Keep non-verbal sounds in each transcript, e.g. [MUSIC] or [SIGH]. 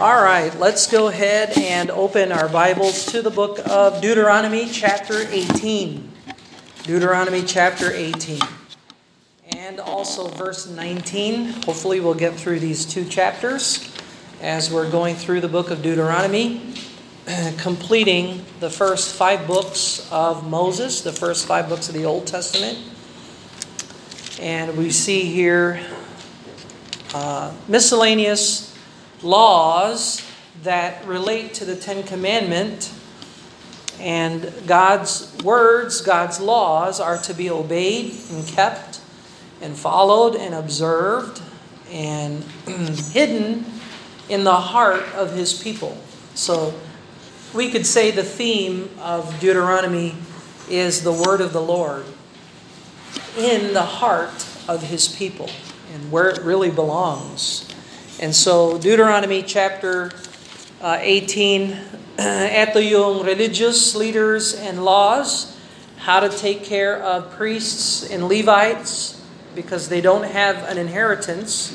All right, let's go ahead and open our Bibles to the book of Deuteronomy, chapter 18. Deuteronomy, chapter 18. And also verse 19. Hopefully, we'll get through these two chapters as we're going through the book of Deuteronomy, [CLEARS THROAT] completing the first five books of Moses, the first five books of the Old Testament. And we see here uh, miscellaneous laws that relate to the Ten Commandment. And God's words, God's laws are to be obeyed and kept and followed and observed and [CLEARS THROAT] hidden in the heart of His people. So we could say the theme of Deuteronomy is the word of the Lord in the heart of His people and where it really belongs. And so Deuteronomy chapter uh, 18, [CLEARS THROAT] ito yung religious leaders and laws, how to take care of priests and Levites because they don't have an inheritance,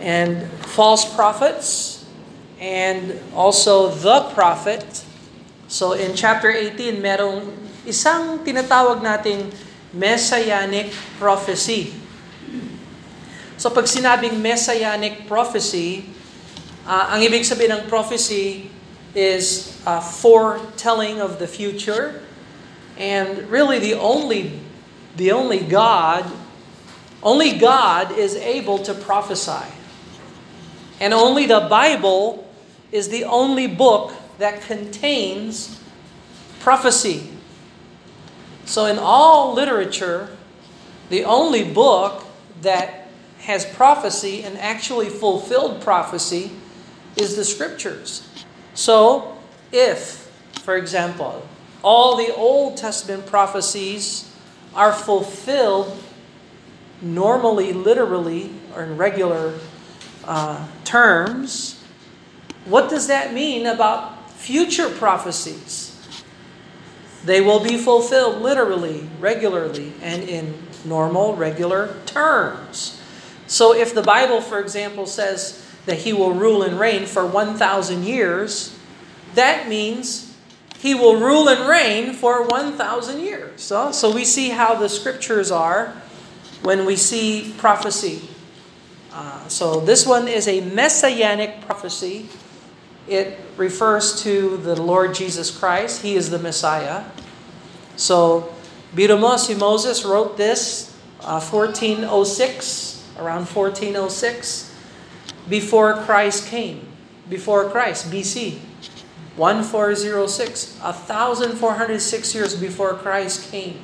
and false prophets, and also the prophet. So in chapter 18, merong isang tinatawag nating messianic prophecy. So pag sinabing messianic prophecy, uh, ang ibig sabihin ng prophecy is uh, foretelling of the future. And really the only the only God only God is able to prophesy. And only the Bible is the only book that contains prophecy. So in all literature, the only book that has prophecy and actually fulfilled prophecy is the scriptures. So, if, for example, all the Old Testament prophecies are fulfilled normally, literally, or in regular uh, terms, what does that mean about future prophecies? They will be fulfilled literally, regularly, and in normal, regular terms. So if the Bible, for example, says that he will rule and reign for 1,000 years, that means he will rule and reign for 1,000 years. So, so we see how the scriptures are when we see prophecy. Uh, so this one is a messianic prophecy. It refers to the Lord Jesus Christ. He is the Messiah. So, Biramos Moses wrote this uh, 1406 around 1406, before Christ came. Before Christ, BC. 1406, 1406 years before Christ came.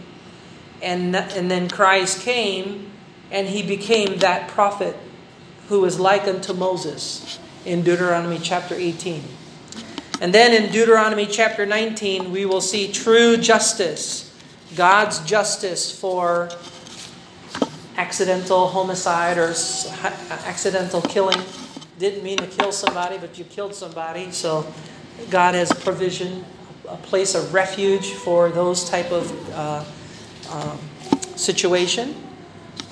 And, and then Christ came and he became that prophet who was like unto Moses in Deuteronomy chapter 18. And then in Deuteronomy chapter 19, we will see true justice, God's justice for accidental homicide or accidental killing. Didn't mean to kill somebody, but you killed somebody. So God has provision, a place of refuge for those type of uh, um, situation.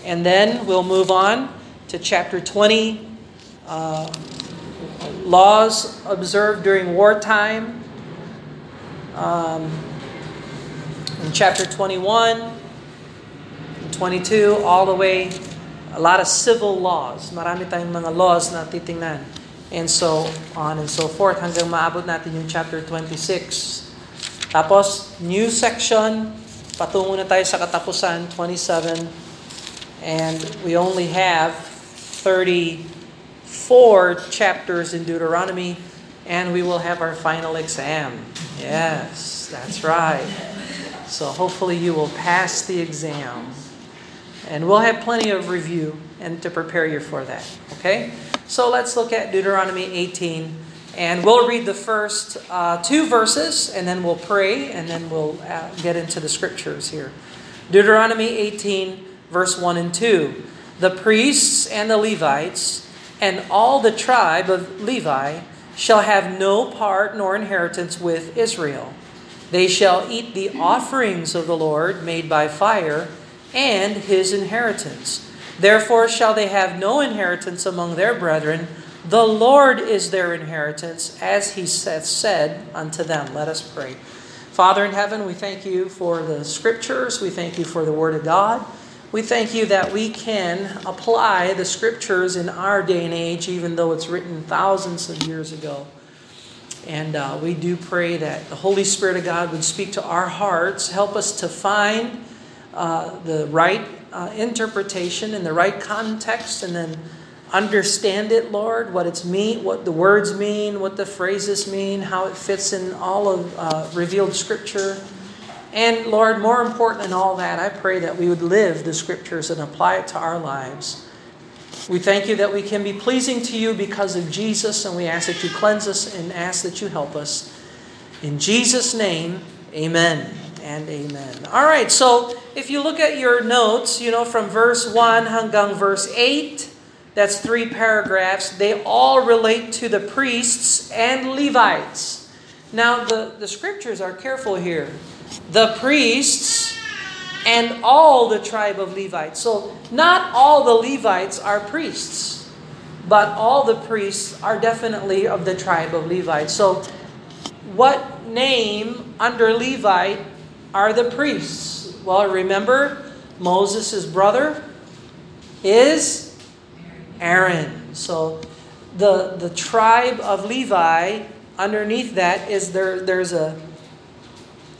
And then we'll move on to chapter 20, uh, laws observed during wartime. Um, in chapter 21, 22 all the way, a lot of civil laws. Marami tayong mga laws na titingnan. And so on and so forth hanggang maabot natin yung chapter 26. Tapos, new section, patungo na tayo sa katapusan, 27. And we only have 34 chapters in Deuteronomy, and we will have our final exam. Yes, that's right. So hopefully you will pass the exam. And we'll have plenty of review and to prepare you for that. Okay? So let's look at Deuteronomy 18. And we'll read the first uh, two verses, and then we'll pray, and then we'll uh, get into the scriptures here. Deuteronomy 18, verse 1 and 2. The priests and the Levites and all the tribe of Levi shall have no part nor inheritance with Israel. They shall eat the offerings of the Lord made by fire and his inheritance. Therefore shall they have no inheritance among their brethren, The Lord is their inheritance, as he hath said unto them. Let us pray. Father in heaven, we thank you for the scriptures. We thank you for the Word of God. We thank you that we can apply the scriptures in our day and age, even though it's written thousands of years ago. And uh, we do pray that the Holy Spirit of God would speak to our hearts, help us to find uh, the right uh, interpretation in the right context, and then understand it, Lord, what it's mean, what the words mean, what the phrases mean, how it fits in all of uh, revealed Scripture. And Lord, more important than all that, I pray that we would live the Scriptures and apply it to our lives. We thank you that we can be pleasing to you because of Jesus, and we ask that you cleanse us and ask that you help us. In Jesus' name, amen and amen. All right, so if you look at your notes, you know, from verse 1 hanggang verse 8, that's three paragraphs. They all relate to the priests and Levites. Now, the, the scriptures are careful here. The priests and all the tribe of Levites. So, not all the Levites are priests, but all the priests are definitely of the tribe of Levites. So, what name under Levite are the priests? Well, remember, Moses' brother is Aaron. So the the tribe of Levi underneath that is there there's a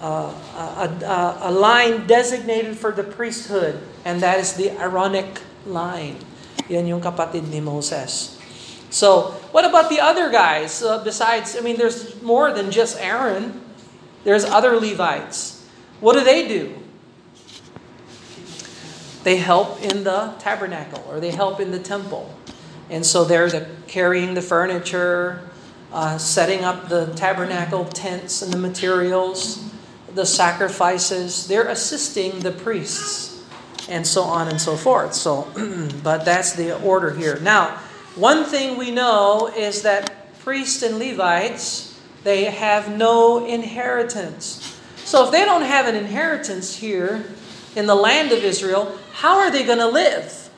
a, a, a line designated for the priesthood and that is the Aaronic line. Yan yung kapatid ni Moses. So, what about the other guys? Uh, besides, I mean, there's more than just Aaron. There's other Levites. What do they do? They help in the tabernacle or they help in the temple. And so they're the, carrying the furniture, uh, setting up the tabernacle tents and the materials, the sacrifices. They're assisting the priests and so on and so forth. So, [CLEARS THROAT] but that's the order here. Now, one thing we know is that priests and Levites, they have no inheritance. So if they don't have an inheritance here in the land of Israel, how are they going to live?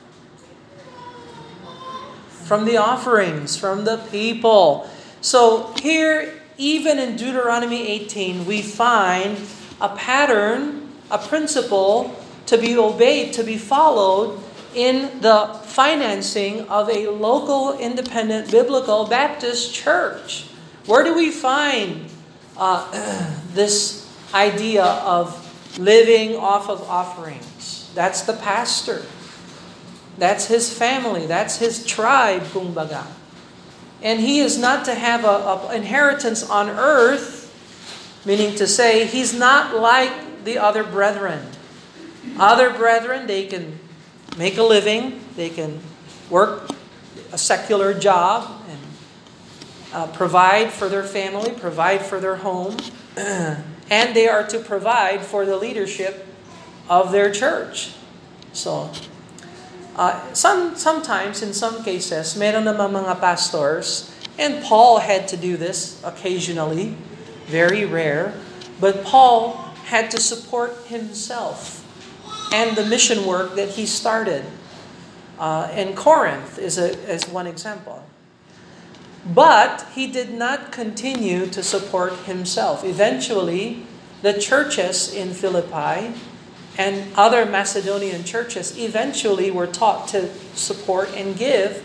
From the offerings, from the people. So here, even in Deuteronomy 18, we find a pattern, a principle to be obeyed, to be followed in the financing of a local independent biblical Baptist church. Where do we find uh, [CLEARS THROAT] this idea of living off of offerings? That's the pastor. That's his family. That's his tribe, kumbaga. And he is not to have an inheritance on earth, meaning to say he's not like the other brethren. Other brethren, they can make a living, they can work a secular job and uh, provide for their family, provide for their home, [CLEARS THROAT] and they are to provide for the leadership of their church. So, uh, some, sometimes, in some cases, meron naman mga pastors, and Paul had to do this occasionally, very rare, but Paul had to support himself and the mission work that he started. Uh, in Corinth is, a, is one example. But he did not continue to support himself. Eventually, the churches in Philippi and other Macedonian churches eventually were taught to support and give.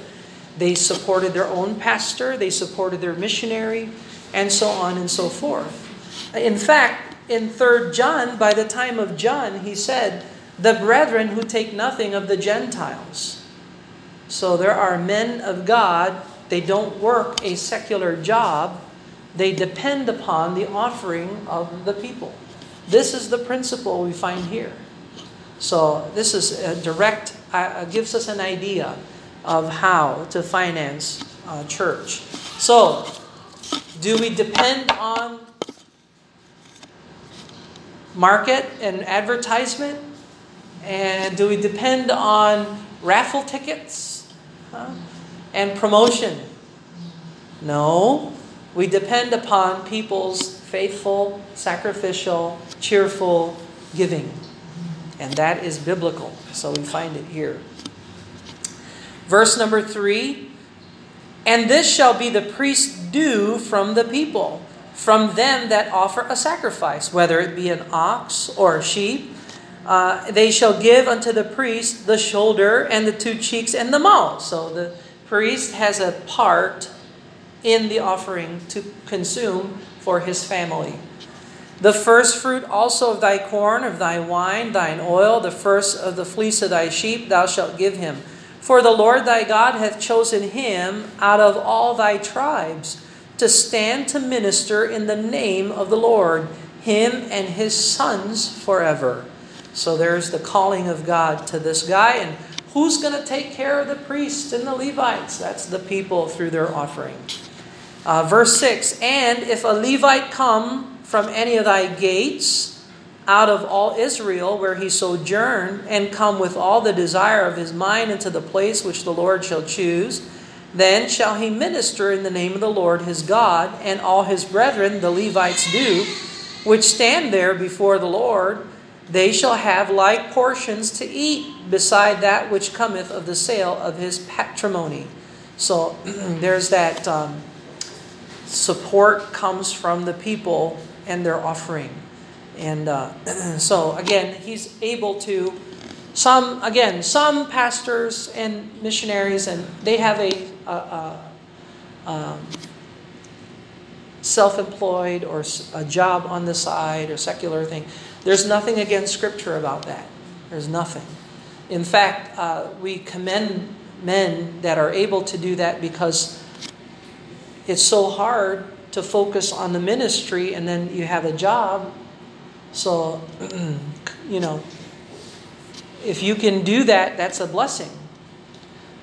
They supported their own pastor, they supported their missionary, and so on and so forth. In fact, in 3 John, by the time of John, he said, The brethren who take nothing of the Gentiles. So there are men of God, they don't work a secular job, they depend upon the offering of the people. This is the principle we find here. So this is a direct, uh, gives us an idea of how to finance a church. So, do we depend on market and advertisement? And do we depend on raffle tickets huh? And promotion? No. We depend upon people's faithful, sacrificial, cheerful giving. And that is biblical. So we find it here. Verse number three And this shall be the priest's due from the people, from them that offer a sacrifice, whether it be an ox or a sheep. Uh, they shall give unto the priest the shoulder and the two cheeks and the maw. So the priest has a part in the offering to consume for his family. The first fruit also of thy corn, of thy wine, thine oil, the first of the fleece of thy sheep, thou shalt give him. For the Lord thy God hath chosen him out of all thy tribes to stand to minister in the name of the Lord, him and his sons forever. So there's the calling of God to this guy. And who's going to take care of the priests and the Levites? That's the people through their offering. Uh, verse 6 And if a Levite come from any of thy gates out of all Israel where he sojourned, and come with all the desire of his mind into the place which the Lord shall choose, then shall he minister in the name of the Lord his God, and all his brethren, the Levites, do, which stand there before the Lord. They shall have like portions to eat beside that which cometh of the sale of his patrimony. So [CLEARS THROAT] there's that um, support comes from the people and their offering. And uh, [CLEARS THROAT] so, again, he's able to. Some, again, some pastors and missionaries, and they have a, a, a um, self employed or a job on the side or secular thing. There's nothing against Scripture about that. There's nothing. In fact, uh, we commend men that are able to do that because it's so hard to focus on the ministry and then you have a job. So, [CLEARS THROAT] you know, if you can do that, that's a blessing.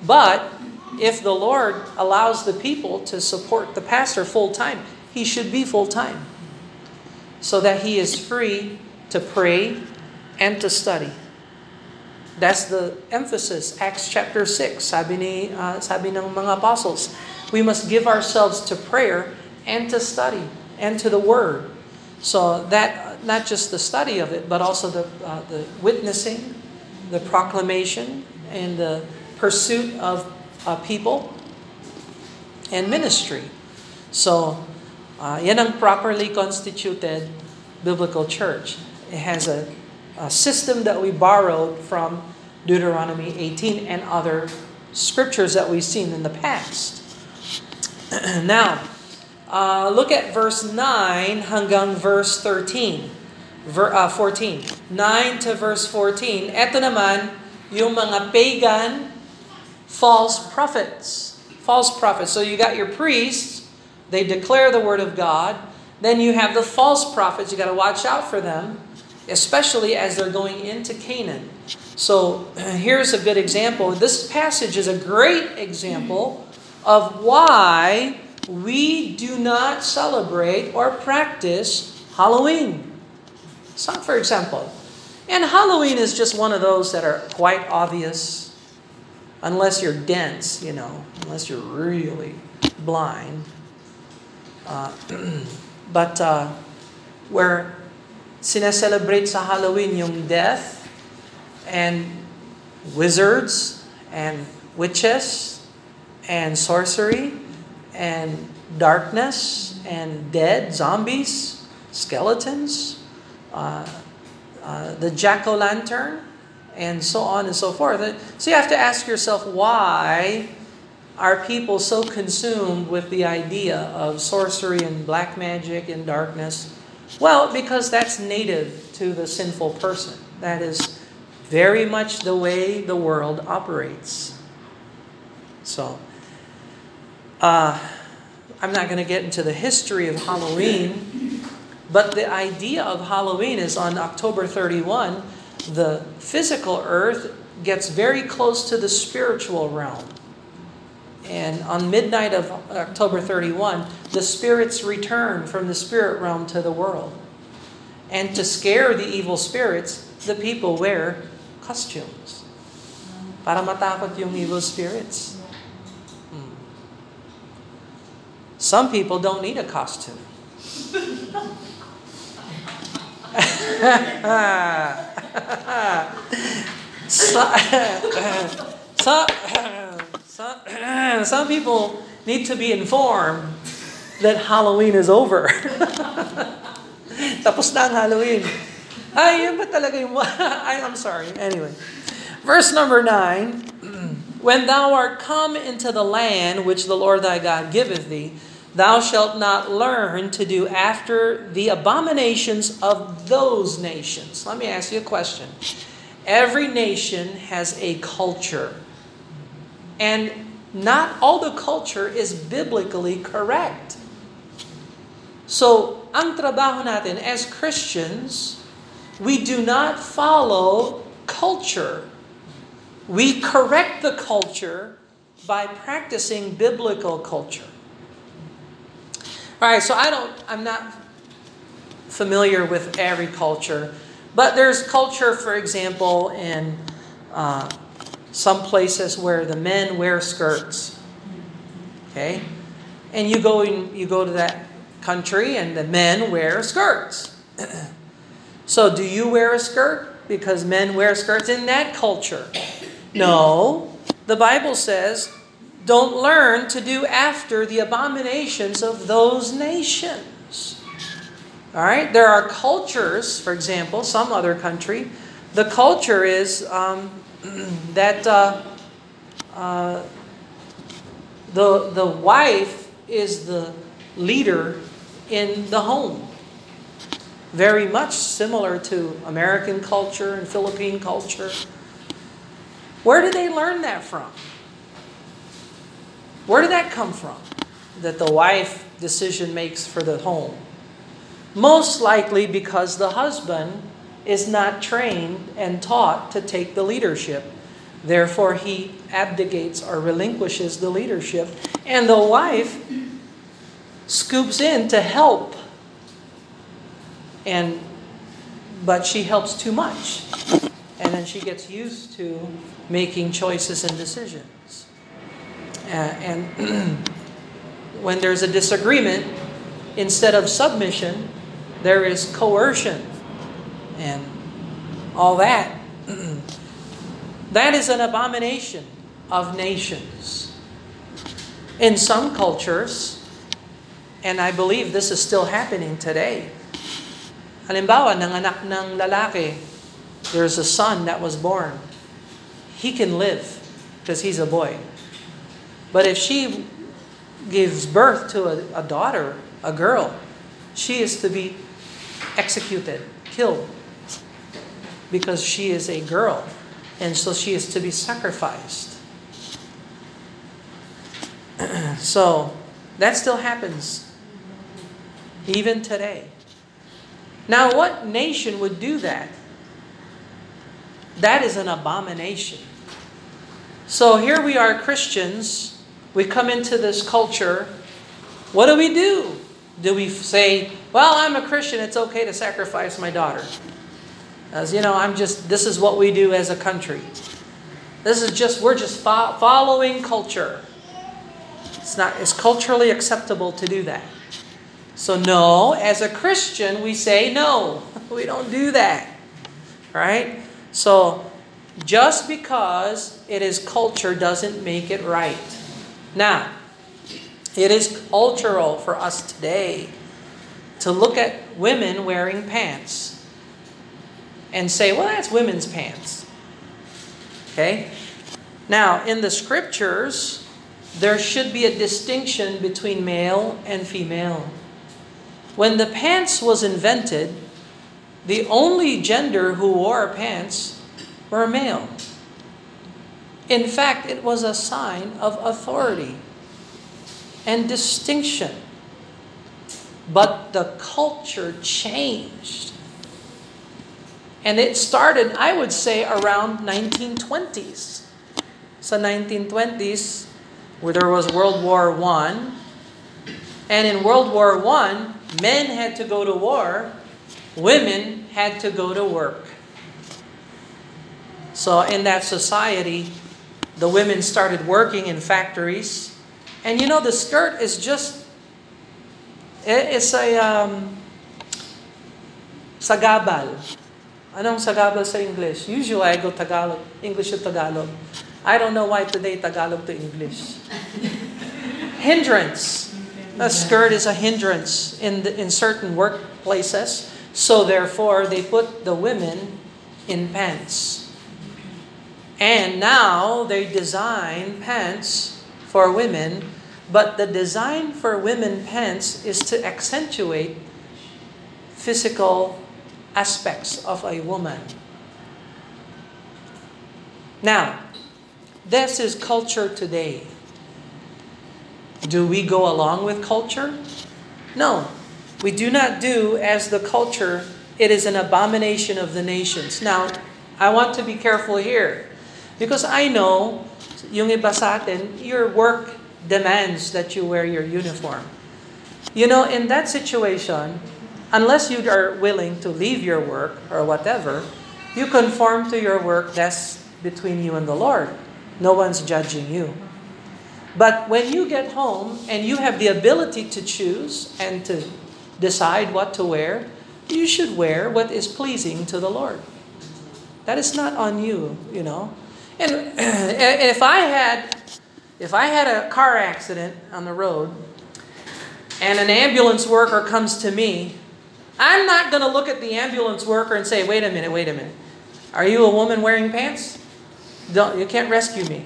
But if the Lord allows the people to support the pastor full time, he should be full time so that he is free to pray and to study. That's the emphasis. Acts chapter 6, sabi, ni, uh, sabi ng mga apostles, we must give ourselves to prayer and to study and to the Word. So that not just the study of it, but also the uh, the witnessing, the proclamation, and the pursuit of uh, people and ministry. So, uh, yan ang properly constituted biblical church. It has a, a system that we borrowed from Deuteronomy 18 and other scriptures that we've seen in the past. [CLEARS THROAT] now, uh, look at verse 9 hanggang verse 13. Ver, uh, 14. 9 to verse 14. Ito naman, yung mga pagan false prophets. False prophets. So you got your priests, they declare the word of God. Then you have the false prophets, you got to watch out for them, especially as they're going into Canaan. So [CLEARS THROAT] here's a good example. This passage is a great example of why we do not celebrate or practice Halloween. Some, for example. And Halloween is just one of those that are quite obvious, unless you're dense, you know, unless you're really blind. Uh, [CLEARS THROAT] but uh, where sineselebrate sa Halloween yung death and wizards and witches and sorcery and darkness and dead, zombies, skeletons, uh, uh, the jack o' lantern, and so on and so forth. So you have to ask yourself why are people so consumed with the idea of sorcery and black magic and darkness? Well, because that's native to the sinful person. That is very much the way the world operates. So, uh, I'm not going to get into the history of Halloween, but the idea of Halloween is on October 31, the physical earth gets very close to the spiritual realm. And on midnight of October 31, the spirits return from the spirit realm to the world. And to scare the evil spirits, the people wear costumes. Para matakot yung evil spirits. Hmm. Some people don't need a costume. [LAUGHS] so, so, [LAUGHS] [LAUGHS] [CLEARS THROAT] some people need to be informed that Halloween is over. [LAUGHS] Tapos na ang Halloween. Ay, yun ba talaga yung... [LAUGHS] I'm sorry. Anyway. Verse number 9. [CLEARS THROAT] When thou art come into the land which the Lord thy God giveth thee, thou shalt not learn to do after the abominations of those nations. Let me ask you a question. Every nation has a culture. And not all the culture is biblically correct. So, ang trabaho natin as Christians, we do not follow culture. We correct the culture by practicing biblical culture. All right, so I don't, I'm not familiar with every culture, but there's culture, for example, in uh, some places where the men wear skirts. Okay, and you go in, you go to that country and the men wear skirts. [CLEARS THROAT] so do you wear a skirt because men wear skirts in that culture? No. The Bible says, don't learn to do after the abominations of those nations. All right? There are cultures, for example, some other country, the culture is um, [CLEARS THROAT] that uh, uh, the, the wife is the leader in the home. Very much similar to American culture and Philippine culture. Where did they learn that from? Where did that come from? That the wife decision makes for the home. Most likely because the husband is not trained and taught to take the leadership. Therefore, he abdicates or relinquishes the leadership. And the wife scoops in to help. And but she helps too much. And then she gets used to making choices and decisions. Uh, and [CLEARS THROAT] when there's a disagreement, instead of submission, there is coercion and all that. [CLEARS THROAT] that is an abomination of nations. In some cultures, And I believe this is still happening today. Halimbawa, anak ng lalaki, there's a son that was born. He can live because he's a boy. But if she gives birth to a, a daughter, a girl, she is to be executed, killed, because she is a girl. And so she is to be sacrificed. [CLEARS THROAT] so that still happens even today. Now, what nation would do that? That is an abomination. So here we are, Christians. We come into this culture. What do we do? Do we say, well, I'm a Christian, it's okay to sacrifice my daughter? As you know, I'm just, this is what we do as a country. This is just, we're just fo- following culture. It's not, it's culturally acceptable to do that. So, no, as a Christian, we say no. [LAUGHS] We don't do that. Right? So, just because it is culture doesn't make it right. Now, it is cultural for us today to look at women wearing pants and say, well, that's women's pants. Okay? Now, in the scriptures, there should be a distinction between male and female. When the pants was invented, the only gender who wore pants were male. In fact, it was a sign of authority and distinction. But the culture changed. And it started, I would say, around 1920s. So 1920s, where there was World War One, and in World War One, men had to go to war, women had to go to work. So in that society, the women started working in factories. And you know, the skirt is just, it's a um, sagabal. Anong sagabal sa English? Usually I go Tagalog, English to Tagalog. I don't know why today Tagalog to English. [LAUGHS] hindrance. A skirt is a hindrance in, the, in certain workplaces. So therefore, they put the women in pants. And now they design pants for women, but the design for women pants is to accentuate physical aspects of a woman. Now, this is culture today. Do we go along with culture? No. We do not do as the culture. It is an abomination of the nations. Now, I want to be careful here. Because I know, yung iba sa atin, your work demands that you wear your uniform. You know, in that situation, unless you are willing to leave your work or whatever, you conform to your work, that's between you and the Lord. No one's judging you. But when you get home and you have the ability to choose and to decide what to wear, you should wear what is pleasing to the Lord. That is not on you, you know. And [CLEARS THROAT] if I had if I had a car accident on the road and an ambulance worker comes to me, I'm not going to look at the ambulance worker and say, "Wait a minute, wait a minute. Are you a woman wearing pants? Don't you can't rescue me."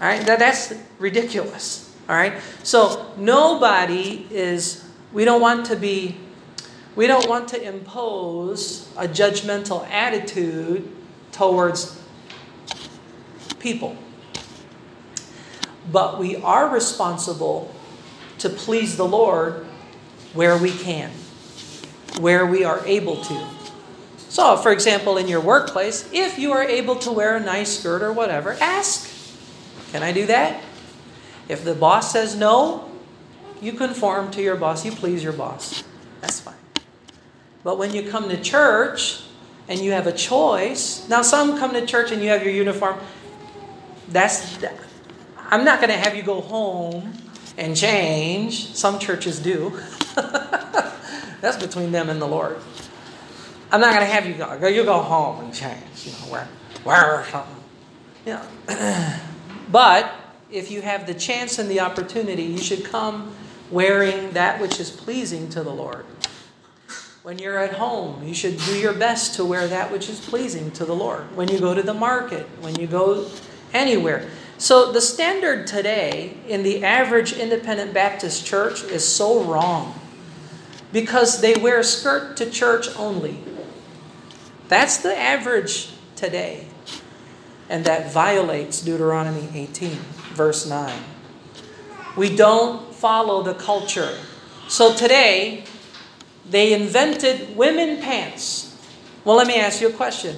All right? That, that's ridiculous. All right? So, nobody is we don't want to be we don't want to impose a judgmental attitude towards people. But we are responsible to please the Lord where we can, where we are able to. So, for example, in your workplace, if you are able to wear a nice skirt or whatever, ask, Can I do that? If the boss says no, you conform to your boss, you please your boss. That's fine. But when you come to church, and you have a choice. Now, some come to church and you have your uniform. That's, I'm not going to have you go home and change. Some churches do. [LAUGHS] That's between them and the Lord. I'm not going to have you go. You go home and change. You know, wear, wear something. Know. [CLEARS THROAT] but if you have the chance and the opportunity, you should come wearing that which is pleasing to the Lord. When you're at home, you should do your best to wear that which is pleasing to the Lord. When you go to the market, when you go anywhere. So the standard today in the average independent Baptist church is so wrong because they wear a skirt to church only. That's the average today. And that violates Deuteronomy 18, verse 9. We don't follow the culture. So today, they invented women pants. Well, let me ask you a question.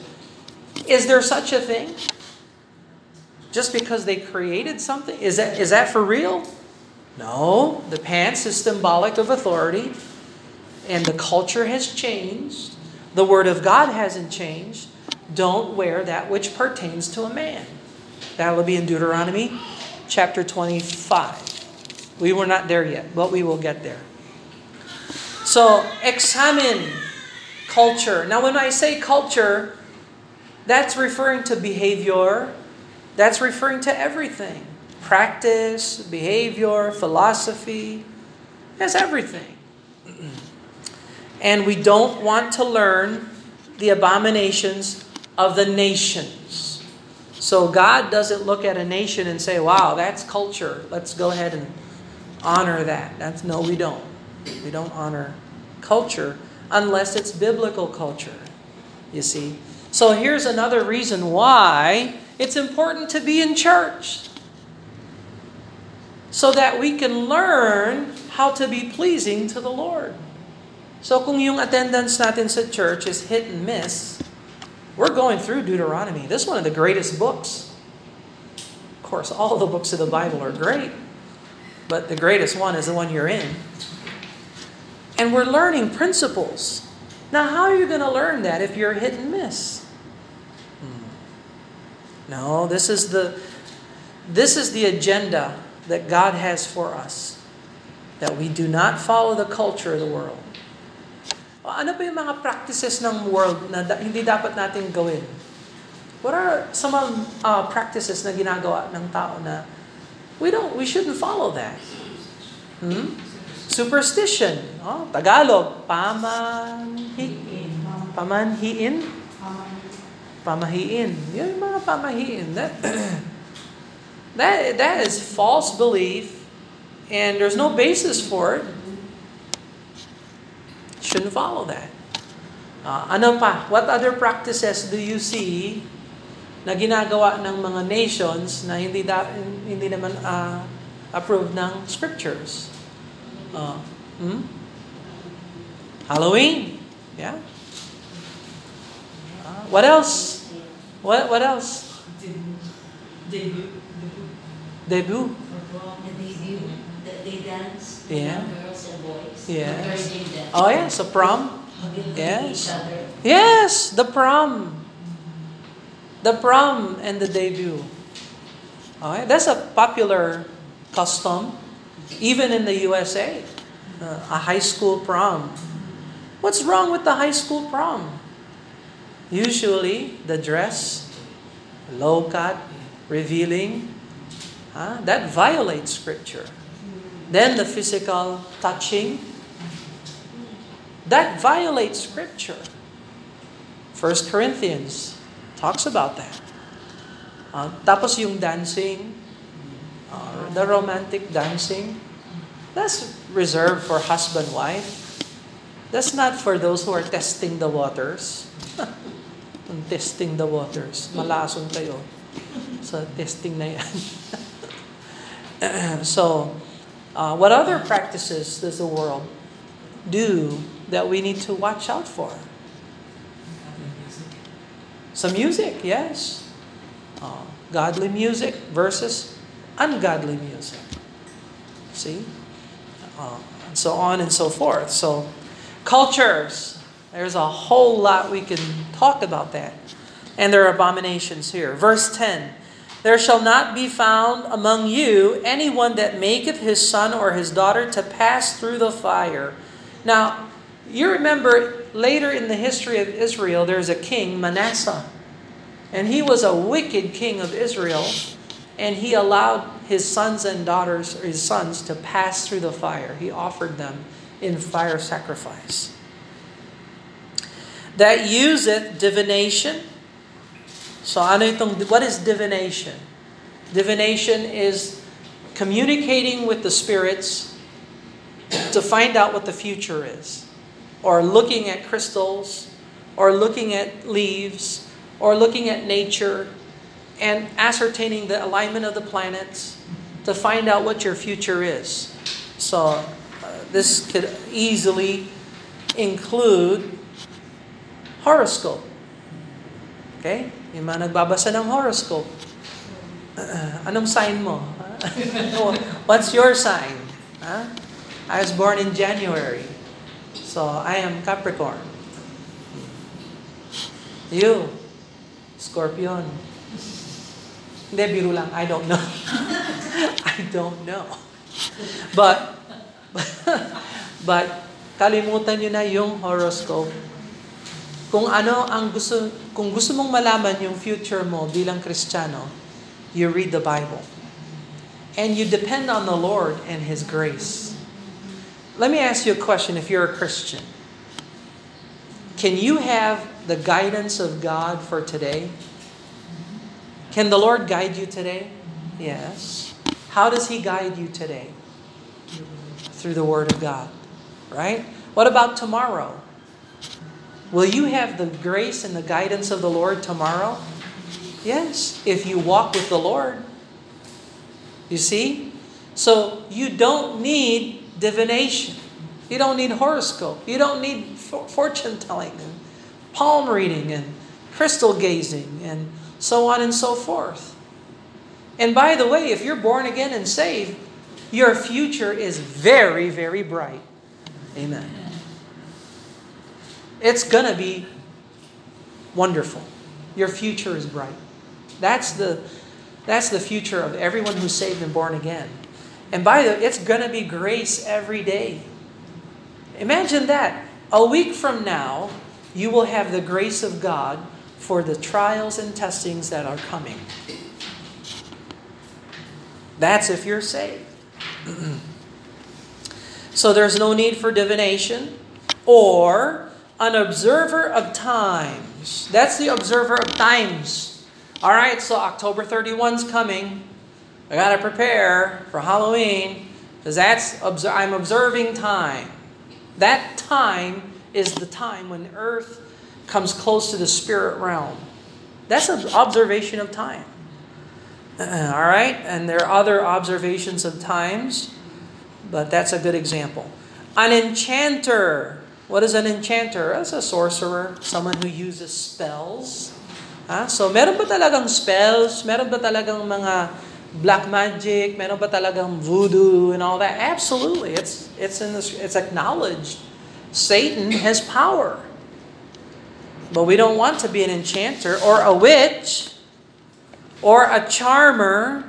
Is there such a thing? Just because they created something? Is that, is that for real? No. The pants is symbolic of authority, and the culture has changed. The Word of God hasn't changed. Don't wear that which pertains to a man. That will be in Deuteronomy chapter 25. We were not there yet, but we will get there. So, examine culture. Now, when I say culture, that's referring to behavior, that's referring to everything practice, behavior, philosophy, that's everything. And we don't want to learn the abominations of the nations. So God doesn't look at a nation and say, wow, that's culture. Let's go ahead and honor that. That's no, we don't. We don't honor culture unless it's biblical culture. You see? So here's another reason why it's important to be in church. So that we can learn how to be pleasing to the Lord. So kung yung attendance natin sa church is hit and miss, we're going through Deuteronomy. This is one of the greatest books. Of course, all the books of the Bible are great, but the greatest one is the one you're in. And we're learning principles. Now, how are you going to learn that if you're hit and miss? Hmm. No, this is the this is the agenda that God has for us. That we do not follow the culture of the world. Ano pa yung mga practices ng world na da- hindi dapat natin gawin? What are some uh, practices na ginagawa ng tao na We don't we shouldn't follow that. Hmm? Superstition. Oh, Tagalog, pamanhi, pamanhiin. Pamahiin. Yun yung mga pamahiin. That, [CLEARS THROAT] that, that is false belief and there's no basis for it. Shouldn't follow that. Uh, ano pa? What other practices do you see na ginagawa ng mga nations na hindi da, hindi naman uh, approved ng scriptures? Uh, hmm? Halloween. Yeah. Uh, what else? What what else? Debut. Debut. The debut. The, they dance. Yeah. Girls boys. Yes. The girls they dance. Oh yeah, so prom. Yes. Yes, the prom. The prom and the debut. Okay, that's a popular custom, even in the USA. Uh, a high school prom. What's wrong with the high school prom? Usually, the dress, low cut, revealing, huh? that violates scripture. Then the physical touching, that violates scripture. First Corinthians talks about that. Uh, tapos yung dancing, uh, the romantic dancing, that's reserved for husband-wife. That's not for those who are testing the waters. [LAUGHS] Testing the waters, malason kayo sa testing na yan. [LAUGHS] so, uh, what other practices does the world do that we need to watch out for? Some music, yes. Uh, godly music versus ungodly music. See? Uh, and so on and so forth. So, cultures. There's a whole lot we can talk about that. And there are abominations here. Verse 10 There shall not be found among you anyone that maketh his son or his daughter to pass through the fire. Now, you remember later in the history of Israel, there's a king, Manasseh. And he was a wicked king of Israel. And he allowed his sons and daughters, or his sons, to pass through the fire. He offered them in fire sacrifice. That useth divination. So ano itong, what is divination? Divination is communicating with the spirits to find out what the future is. Or looking at crystals, or looking at leaves, or looking at nature, and ascertaining the alignment of the planets to find out what your future is. So, uh, this could easily include horoscope. Okay? Yung mga nagbabasa ng horoscope. Uh, [CLEARS THROAT] anong sign mo? [LAUGHS] What's your sign? Huh? I was born in January. So, I am Capricorn. You, Scorpion. Hindi, biro lang. I don't know. [LAUGHS] I don't know. But, [LAUGHS] but, kalimutan nyo na yung horoscope. Kung ano ang gusto, kung gusto mong malaman yung future mo bilang Kristiyano, you read the Bible. And you depend on the Lord and His grace. Let me ask you a question if you're a Christian. Can you have the guidance of God for today? Can the Lord guide you today? Yes. How does He guide you today? Through the Word of God, right? What about tomorrow? Will you have the grace and the guidance of the Lord tomorrow? Yes, if you walk with the Lord. You see? So you don't need divination. You don't need horoscope. You don't need fortune telling and palm reading and crystal gazing and so on and so forth. And by the way, if you're born again and saved, your future is very, very bright. Amen. It's going to be wonderful. Your future is bright. That's the that's the future of everyone who's saved and born again. And by the way, it's going to be grace every day. Imagine that. A week from now, you will have the grace of God for the trials and testings that are coming. That's if you're saved. [CLEARS THROAT] so there's no need for divination or an observer of times. That's the observer of times. All right, so October 31's coming. I got to prepare for Halloween because that's I'm observing time. That time is the time when earth comes close to the spirit realm. That's an observation of time. [CLEARS THROAT] All right? And there are other observations of times, but that's a good example. An enchanter. What is an enchanter? As a sorcerer, someone who uses spells. Ah, so meron ba talagang spells? Meron ba talagang mga black magic? Meron ba talagang voodoo and all that? Absolutely. It's it's in this it's acknowledged. Satan has power. But we don't want to be an enchanter or a witch or a charmer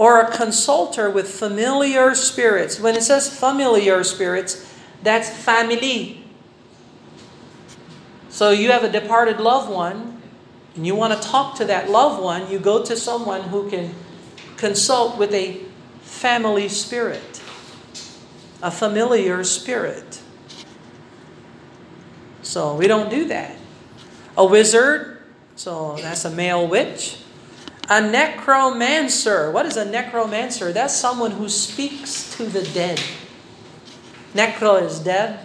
or a consulter with familiar spirits. When it says familiar spirits, that's family. So you have a departed loved one, and you want to talk to that loved one, you go to someone who can consult with a family spirit, a familiar spirit. So we don't do that. A wizard, so that's a male witch. A necromancer. What is a necromancer? That's someone who speaks to the dead. Necro is dead.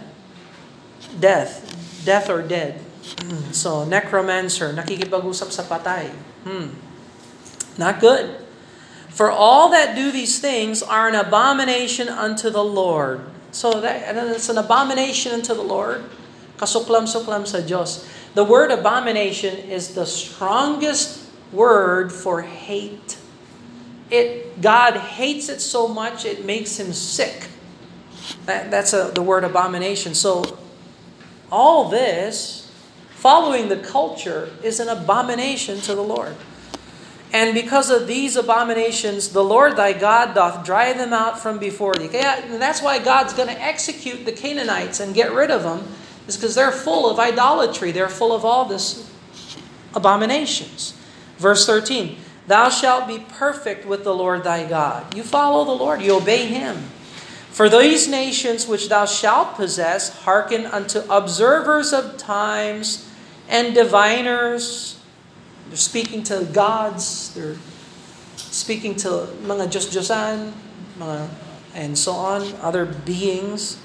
Death. Death or dead. So, necromancer. Nakikipag-usap sa patay. Hmm. Not good. For all that do these things are an abomination unto the Lord. So, that, it's an abomination unto the Lord. Kasuklam-suklam sa Diyos. The word abomination is the strongest word for hate. It God hates it so much it makes him sick. That, that's a, the word abomination. So all this, following the culture, is an abomination to the Lord. And because of these abominations, the Lord thy God doth drive them out from before thee. Kaya, that's why God's going to execute the Canaanites and get rid of them, is because they're full of idolatry. They're full of all this abominations. Verse 13 Thou shalt be perfect with the Lord thy God. You follow the Lord, you obey him. For these nations which thou shalt possess hearken unto observers of times and diviners. They're speaking to gods, they're speaking to mga Diyos-Diyosan, mga, and so on, other beings.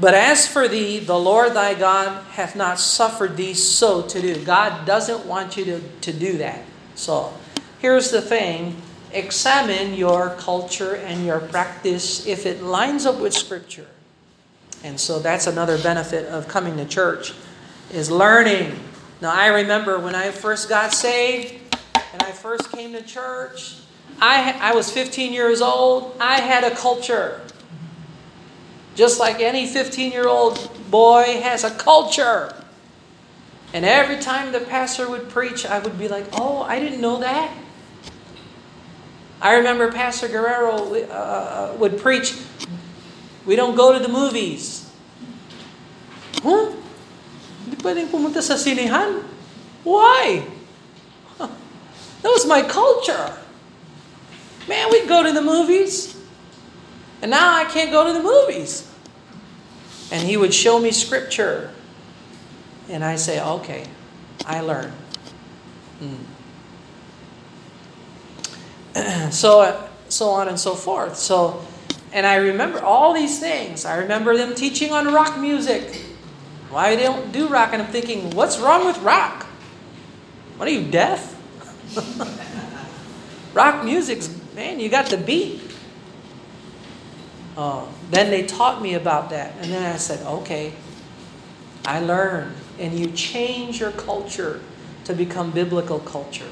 But as for thee, the Lord thy God hath not suffered thee so to do. God doesn't want you to, to do that. So, here's the thing examine your culture and your practice if it lines up with Scripture. And so that's another benefit of coming to church is learning. Now I remember when I first got saved and I first came to church, I I was 15 years old. I had a culture. Just like any 15 year old boy has a culture. And every time the pastor would preach, I would be like, oh, I didn't know that. I remember Pastor Guerrero uh, would preach, we don't go to the movies. Huh? Hindi pwedeng pumunta sa sinihan? Why? That was my culture. Man, we'd go to the movies. And now I can't go to the movies. And he would show me scripture. And I say, okay, I learn. Mm. [CLEARS THROAT] so, so on and so forth. So, and I remember all these things. I remember them teaching on rock music. Why they don't do rock? And I'm thinking, what's wrong with rock? What are you, deaf? [LAUGHS] rock music's, man, you got the beat. Uh, then they taught me about that. And then I said, okay, I learned. And you change your culture to become biblical culture.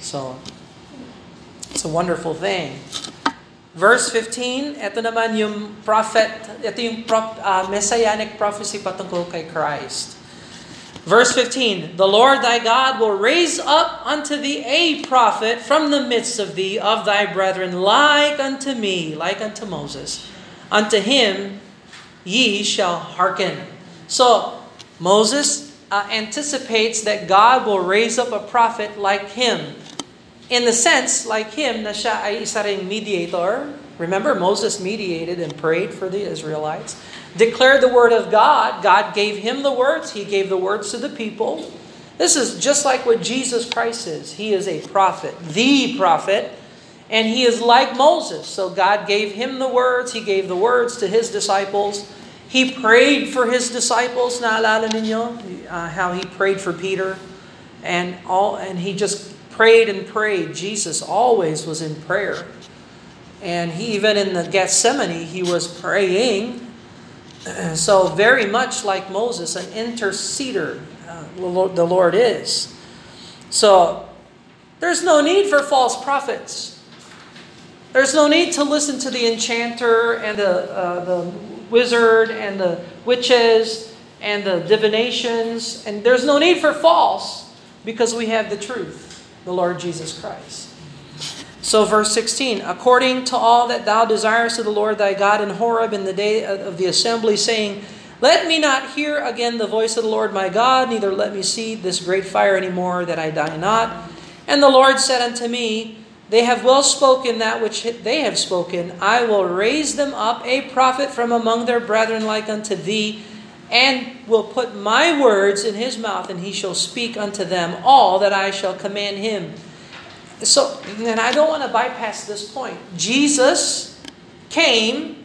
So, it's a wonderful thing. Verse 15, ito naman yung prophet, ito yung prop, uh, messianic prophecy patungkol kay Christ. Verse 15, The Lord thy God will raise up unto thee a prophet from the midst of thee, of thy brethren, like unto me, like unto Moses. Unto him ye shall hearken. So, Moses uh, anticipates that God will raise up a prophet like him. In the sense, like him, na siya ay isa ring mediator. Remember, Moses mediated and prayed for the Israelites. Declared the word of God. God gave him the words. He gave the words to the people. This is just like what Jesus Christ is. He is a prophet, the prophet, and he is like Moses. So God gave him the words. He gave the words to his disciples. He prayed for his disciples. Naalala ninyo uh, how he prayed for Peter, and all, and he just prayed and prayed. Jesus always was in prayer, and he even in the Gethsemane he was praying. [CLEARS THROAT] So very much like Moses, an interceder, uh, the Lord is. So there's no need for false prophets. There's no need to listen to the enchanter and the, uh, the wizard and the witches and the divinations. And there's no need for false because we have the truth, the Lord Jesus Christ. So, verse 16 According to all that thou desirest of the Lord thy God in Horeb in the day of the assembly, saying, Let me not hear again the voice of the Lord my God, neither let me see this great fire any more, that I die not. And the Lord said unto me, they have well spoken that which they have spoken. I will raise them up a prophet from among their brethren like unto thee, and will put my words in his mouth, and he shall speak unto them all that I shall command him. So, and I don't want to bypass this point. Jesus came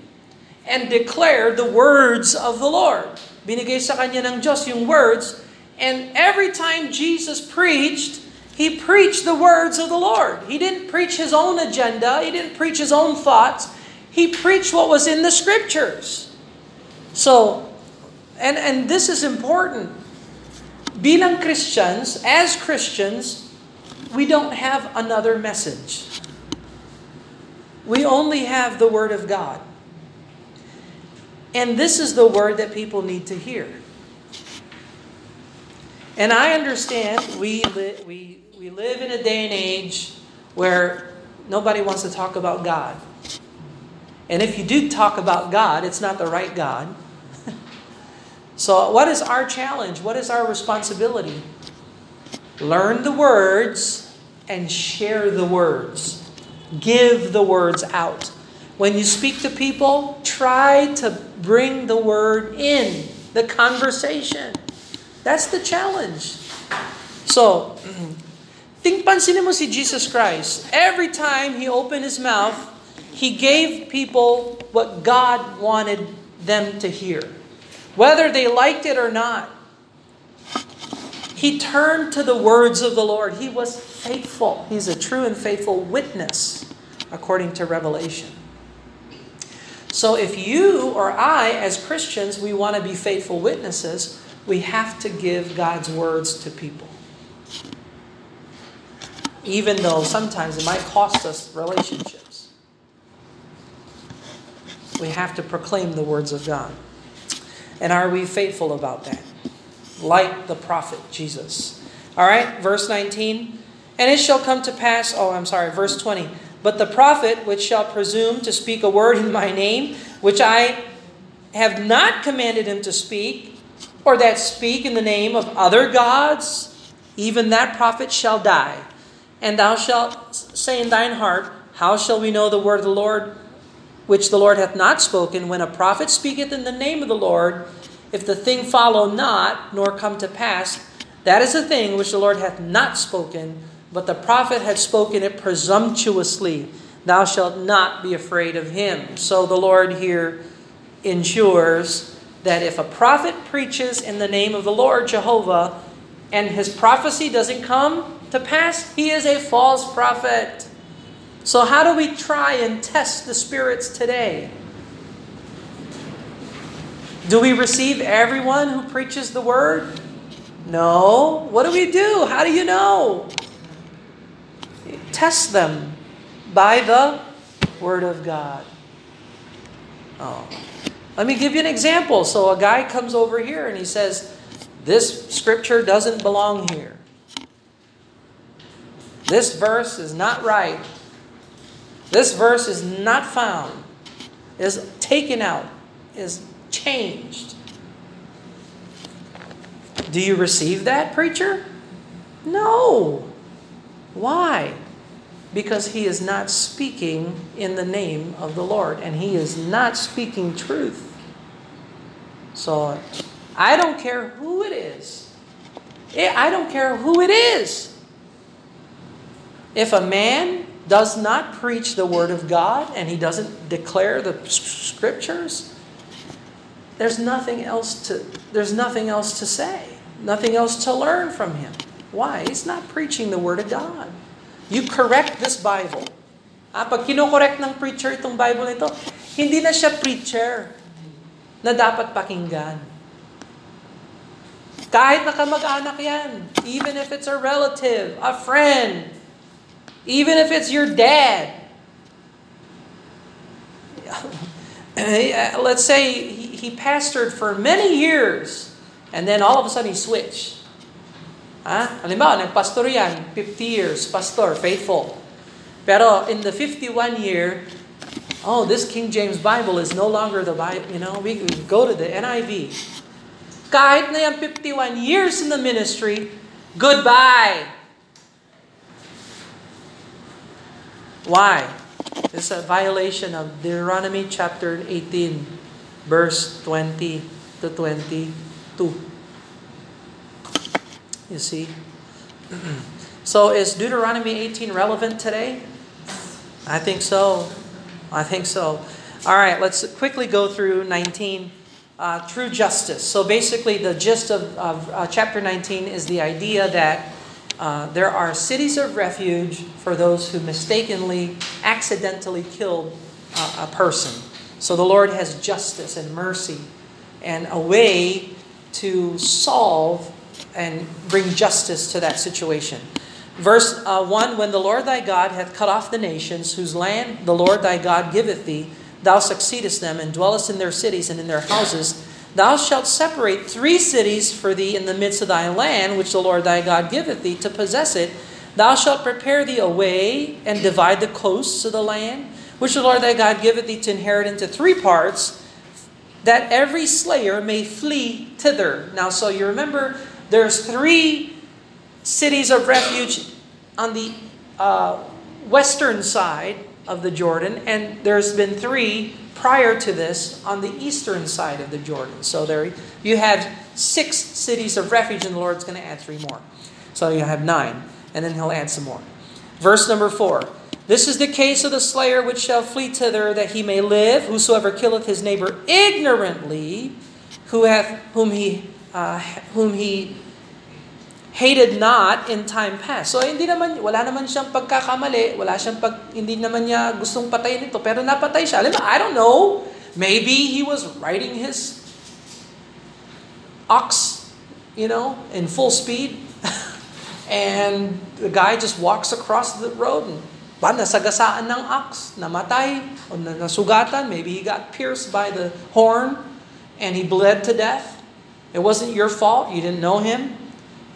and declared the words of the Lord. Binigay sa kanya ng Diyos yung words, and every time Jesus preached, he preached the words of the Lord. He didn't preach his own agenda, he didn't preach his own thoughts. He preached what was in the scriptures. So, and, and this is important. Bilang Christians, as Christians, we don't have another message. We only have the Word of God. And this is the word that people need to hear. And I understand we, li- we we live in a day and age where nobody wants to talk about God. And if you do talk about God, it's not the right God. So, what is our challenge? What is our responsibility? Learn the words and share the words. Give the words out. When you speak to people, try to bring the word in the conversation. That's the challenge. So, [CLEARS THROAT] Think pansinin mo si Jesus Christ. Every time He opened His mouth, He gave people what God wanted them to hear. Whether they liked it or not. He turned to the words of the Lord. He was faithful. He's a true and faithful witness, according to Revelation. So if you or I, as Christians, we want to be faithful witnesses, we have to give God's words to people even though sometimes it might cost us relationships. We have to proclaim the words of God. And are we faithful about that? Like the prophet Jesus. All right, verse 19. And it shall come to pass, oh, I'm sorry, verse 20. But the prophet which shall presume to speak a word in my name, which I have not commanded him to speak, or that speak in the name of other gods, even that prophet shall die. And thou shalt say in thine heart, How shall we know the word of the Lord, which the Lord hath not spoken? When a prophet speaketh in the name of the Lord, if the thing follow not, nor come to pass, that is a thing which the Lord hath not spoken, but the prophet had spoken it presumptuously. Thou shalt not be afraid of him. So the Lord here ensures that if a prophet preaches in the name of the Lord Jehovah, and his prophecy doesn't come to pass, he is a false prophet. So, how do we try and test the spirits today? Do we receive everyone who preaches the word? No. What do we do? How do you know? Test them by the word of God. Oh. Let me give you an example. So a guy comes over here and he says, This scripture doesn't belong here. This verse is not right. This verse is not found, is taken out, is changed. Do you receive that, preacher? No. Why? because he is not speaking in the name of the Lord and he is not speaking truth. So I don't care who it is. I don't care who it is. If a man does not preach the word of God and he doesn't declare the scriptures, there's nothing else to there's nothing else to say, nothing else to learn from him. Why? He's not preaching the word of God. You correct this Bible. Ah, pag kinokorek ng preacher itong Bible nito, hindi na siya preacher na dapat pakinggan. Kahit na kamag-anak yan, even if it's a relative, a friend, even if it's your dad. [LAUGHS] Let's say he, pastored for many years and then all of a sudden he switched. Ha? Halimbawa, nagpastor yan, 50 years, pastor, faithful. Pero in the 51 year, oh, this King James Bible is no longer the Bible, you know, we, we go to the NIV. Kahit na yung 51 years in the ministry, goodbye. Why? It's a violation of Deuteronomy chapter 18, verse 20 to 22. You see? [CLEARS THROAT] so is Deuteronomy 18 relevant today? I think so. I think so. All right, let's quickly go through 19. Uh, true justice. So basically, the gist of, of uh, chapter 19 is the idea that uh, there are cities of refuge for those who mistakenly, accidentally killed uh, a person. So the Lord has justice and mercy and a way to solve and bring justice to that situation. Verse uh, 1 When the Lord thy God hath cut off the nations, whose land the Lord thy God giveth thee, thou succeedest them, and dwellest in their cities and in their houses, thou shalt separate three cities for thee in the midst of thy land, which the Lord thy God giveth thee to possess it. Thou shalt prepare thee a way, and divide the coasts of the land, which the Lord thy God giveth thee to inherit into three parts, that every slayer may flee thither. Now, so you remember there's three cities of refuge on the uh, western side of the Jordan, and there's been three prior to this on the eastern side of the Jordan. So there you have six cities of refuge, and the Lord's going to add three more. So you have nine, and then He'll add some more. Verse number four. This is the case of the slayer which shall flee thither that he may live. Whosoever killeth his neighbor ignorantly, who hath whom he uh, whom he hated not in time past. So hindi naman wala naman siyang pagkakamali, wala siyang pag hindi naman niya gustong patayin ito, pero napatay siya. Alam I don't know. Maybe he was riding his ox, you know, in full speed. [LAUGHS] and the guy just walks across the road and ba, nasagasaan ng ox, namatay, o nasugatan, maybe he got pierced by the horn and he bled to death. It wasn't your fault, you didn't know him.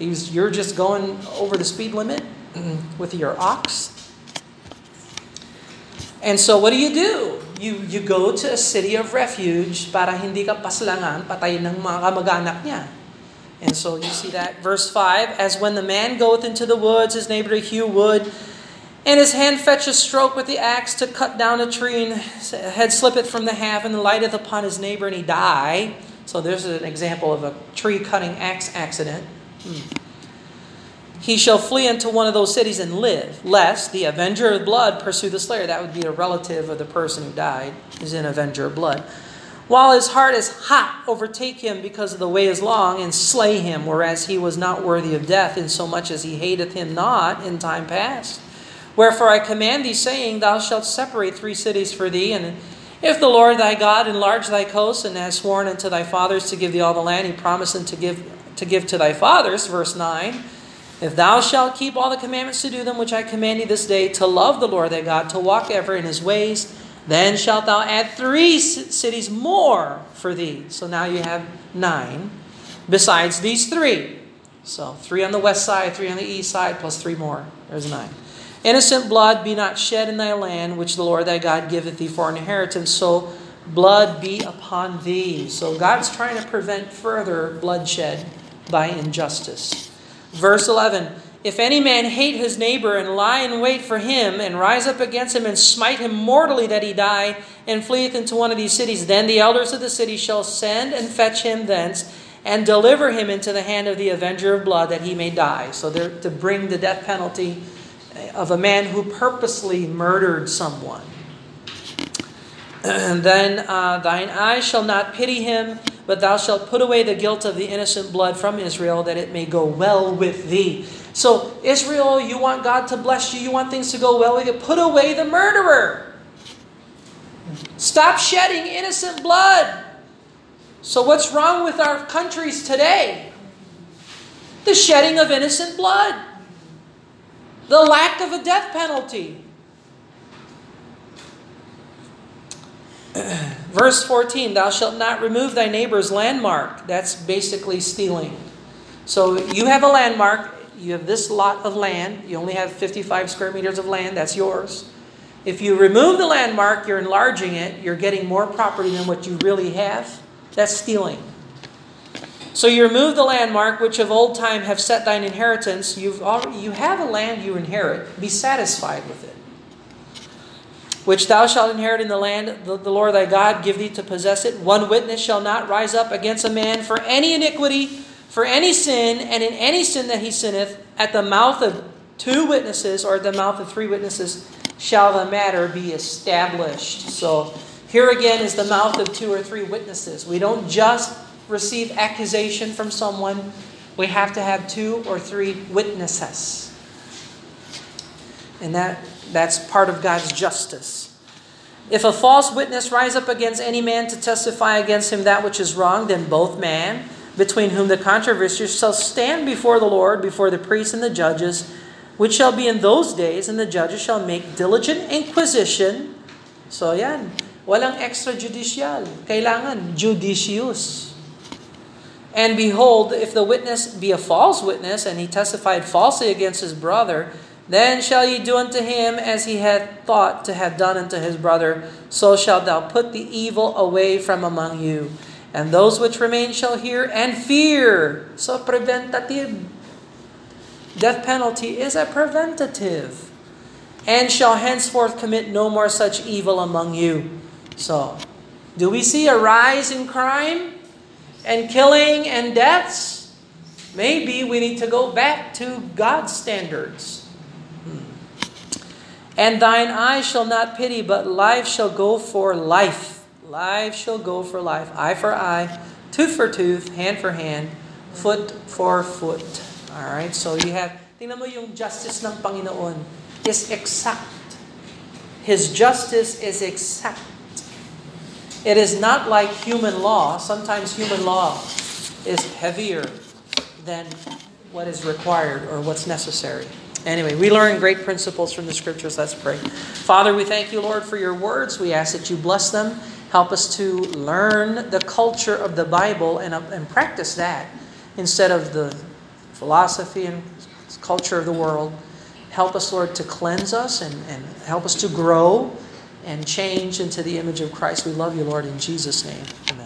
Was, you're just going over the speed limit mm-hmm. with your ox. And so what do you do? You, you go to a city of refuge para hindi ka paslangan, patayin ng mga kamag-anak niya. And so you see that. Verse 5, As when the man goeth into the woods, his neighbor to hew wood, and his hand fetch a stroke with the axe to cut down a tree, and head slippeth from the helve, and lighteth upon his neighbor, and he die. So there's an example of a tree cutting axe accident. Hmm. He shall flee into one of those cities and live, lest the avenger of blood pursue the slayer. That would be a relative of the person who died, is an avenger of blood. While his heart is hot, overtake him because of the way is long, and slay him, whereas he was not worthy of death, in so much as he hateth him not in time past. Wherefore I command thee, saying, Thou shalt separate three cities for thee, and if the Lord thy God enlarge thy coast, and has sworn unto thy fathers to give thee all the land, he promised to give to give to thy fathers, verse 9. If thou shalt keep all the commandments to do them which I command thee this day, to love the Lord thy God, to walk ever in his ways, then shalt thou add three cities more for thee. So now you have nine, besides these three. So three on the west side, three on the east side, plus three more. There's nine. Innocent blood be not shed in thy land, which the Lord thy God giveth thee for an inheritance. So blood be upon thee. So God's trying to prevent further bloodshed by injustice. Verse 11 If any man hate his neighbor and lie in wait for him and rise up against him and smite him mortally that he die and fleeth into one of these cities, then the elders of the city shall send and fetch him thence and deliver him into the hand of the avenger of blood that he may die. So they're to bring the death penalty of a man who purposely murdered someone. And then uh, thine eye shall not pity him, but thou shalt put away the guilt of the innocent blood from Israel, that it may go well with thee. So, Israel, you want God to bless you, you want things to go well with you, put away the murderer. Stop shedding innocent blood. So, what's wrong with our countries today? The shedding of innocent blood, the lack of a death penalty. [CLEARS THROAT] Verse 14, thou shalt not remove thy neighbor's landmark. That's basically stealing. So you have a landmark, you have this lot of land, you only have 55 square meters of land, that's yours. If you remove the landmark, you're enlarging it, you're getting more property than what you really have. That's stealing. So you remove the landmark which of old time have set thine inheritance. You've already, you have a land you inherit. Be satisfied with it which thou shalt inherit in the land the, Lord thy God give thee to possess it. One witness shall not rise up against a man for any iniquity, for any sin, and in any sin that he sinneth, at the mouth of two witnesses or at the mouth of three witnesses shall the matter be established. So here again is the mouth of two or three witnesses. We don't just receive accusation from someone, we have to have two or three witnesses. And that that's part of God's justice. If a false witness rise up against any man to testify against him that which is wrong, then both man, between whom the controversy shall stand before the Lord, before the priests and the judges, which shall be in those days, and the judges shall make diligent inquisition. So yan, walang extrajudicial. Kailangan judicious. And behold, if the witness be a false witness, and he testified falsely against his brother, then shall ye do unto him as he hath thought to have done unto his brother, so shalt thou put the evil away from among you. And those which remain shall hear and fear. So preventative. Death penalty is a preventative. And shall henceforth commit no more such evil among you. So, do we see a rise in crime and killing and deaths? Maybe we need to go back to God's standards. And thine eye shall not pity, but life shall go for life. Life shall go for life. Eye for eye, tooth for tooth, hand for hand, foot for foot. All right, so you have, tingnan mo yung justice ng Panginoon is exact. His justice is exact. It is not like human law. Sometimes human law is heavier than what is required or what's necessary. Anyway, we learn great principles from the scriptures. Let's pray. Father, we thank you, Lord, for your words. We ask that you bless them. Help us to learn the culture of the Bible and, uh, and practice that instead of the philosophy and culture of the world. Help us, Lord, to cleanse us and, and help us to grow and change into the image of Christ. We love you, Lord, in Jesus' name. Amen.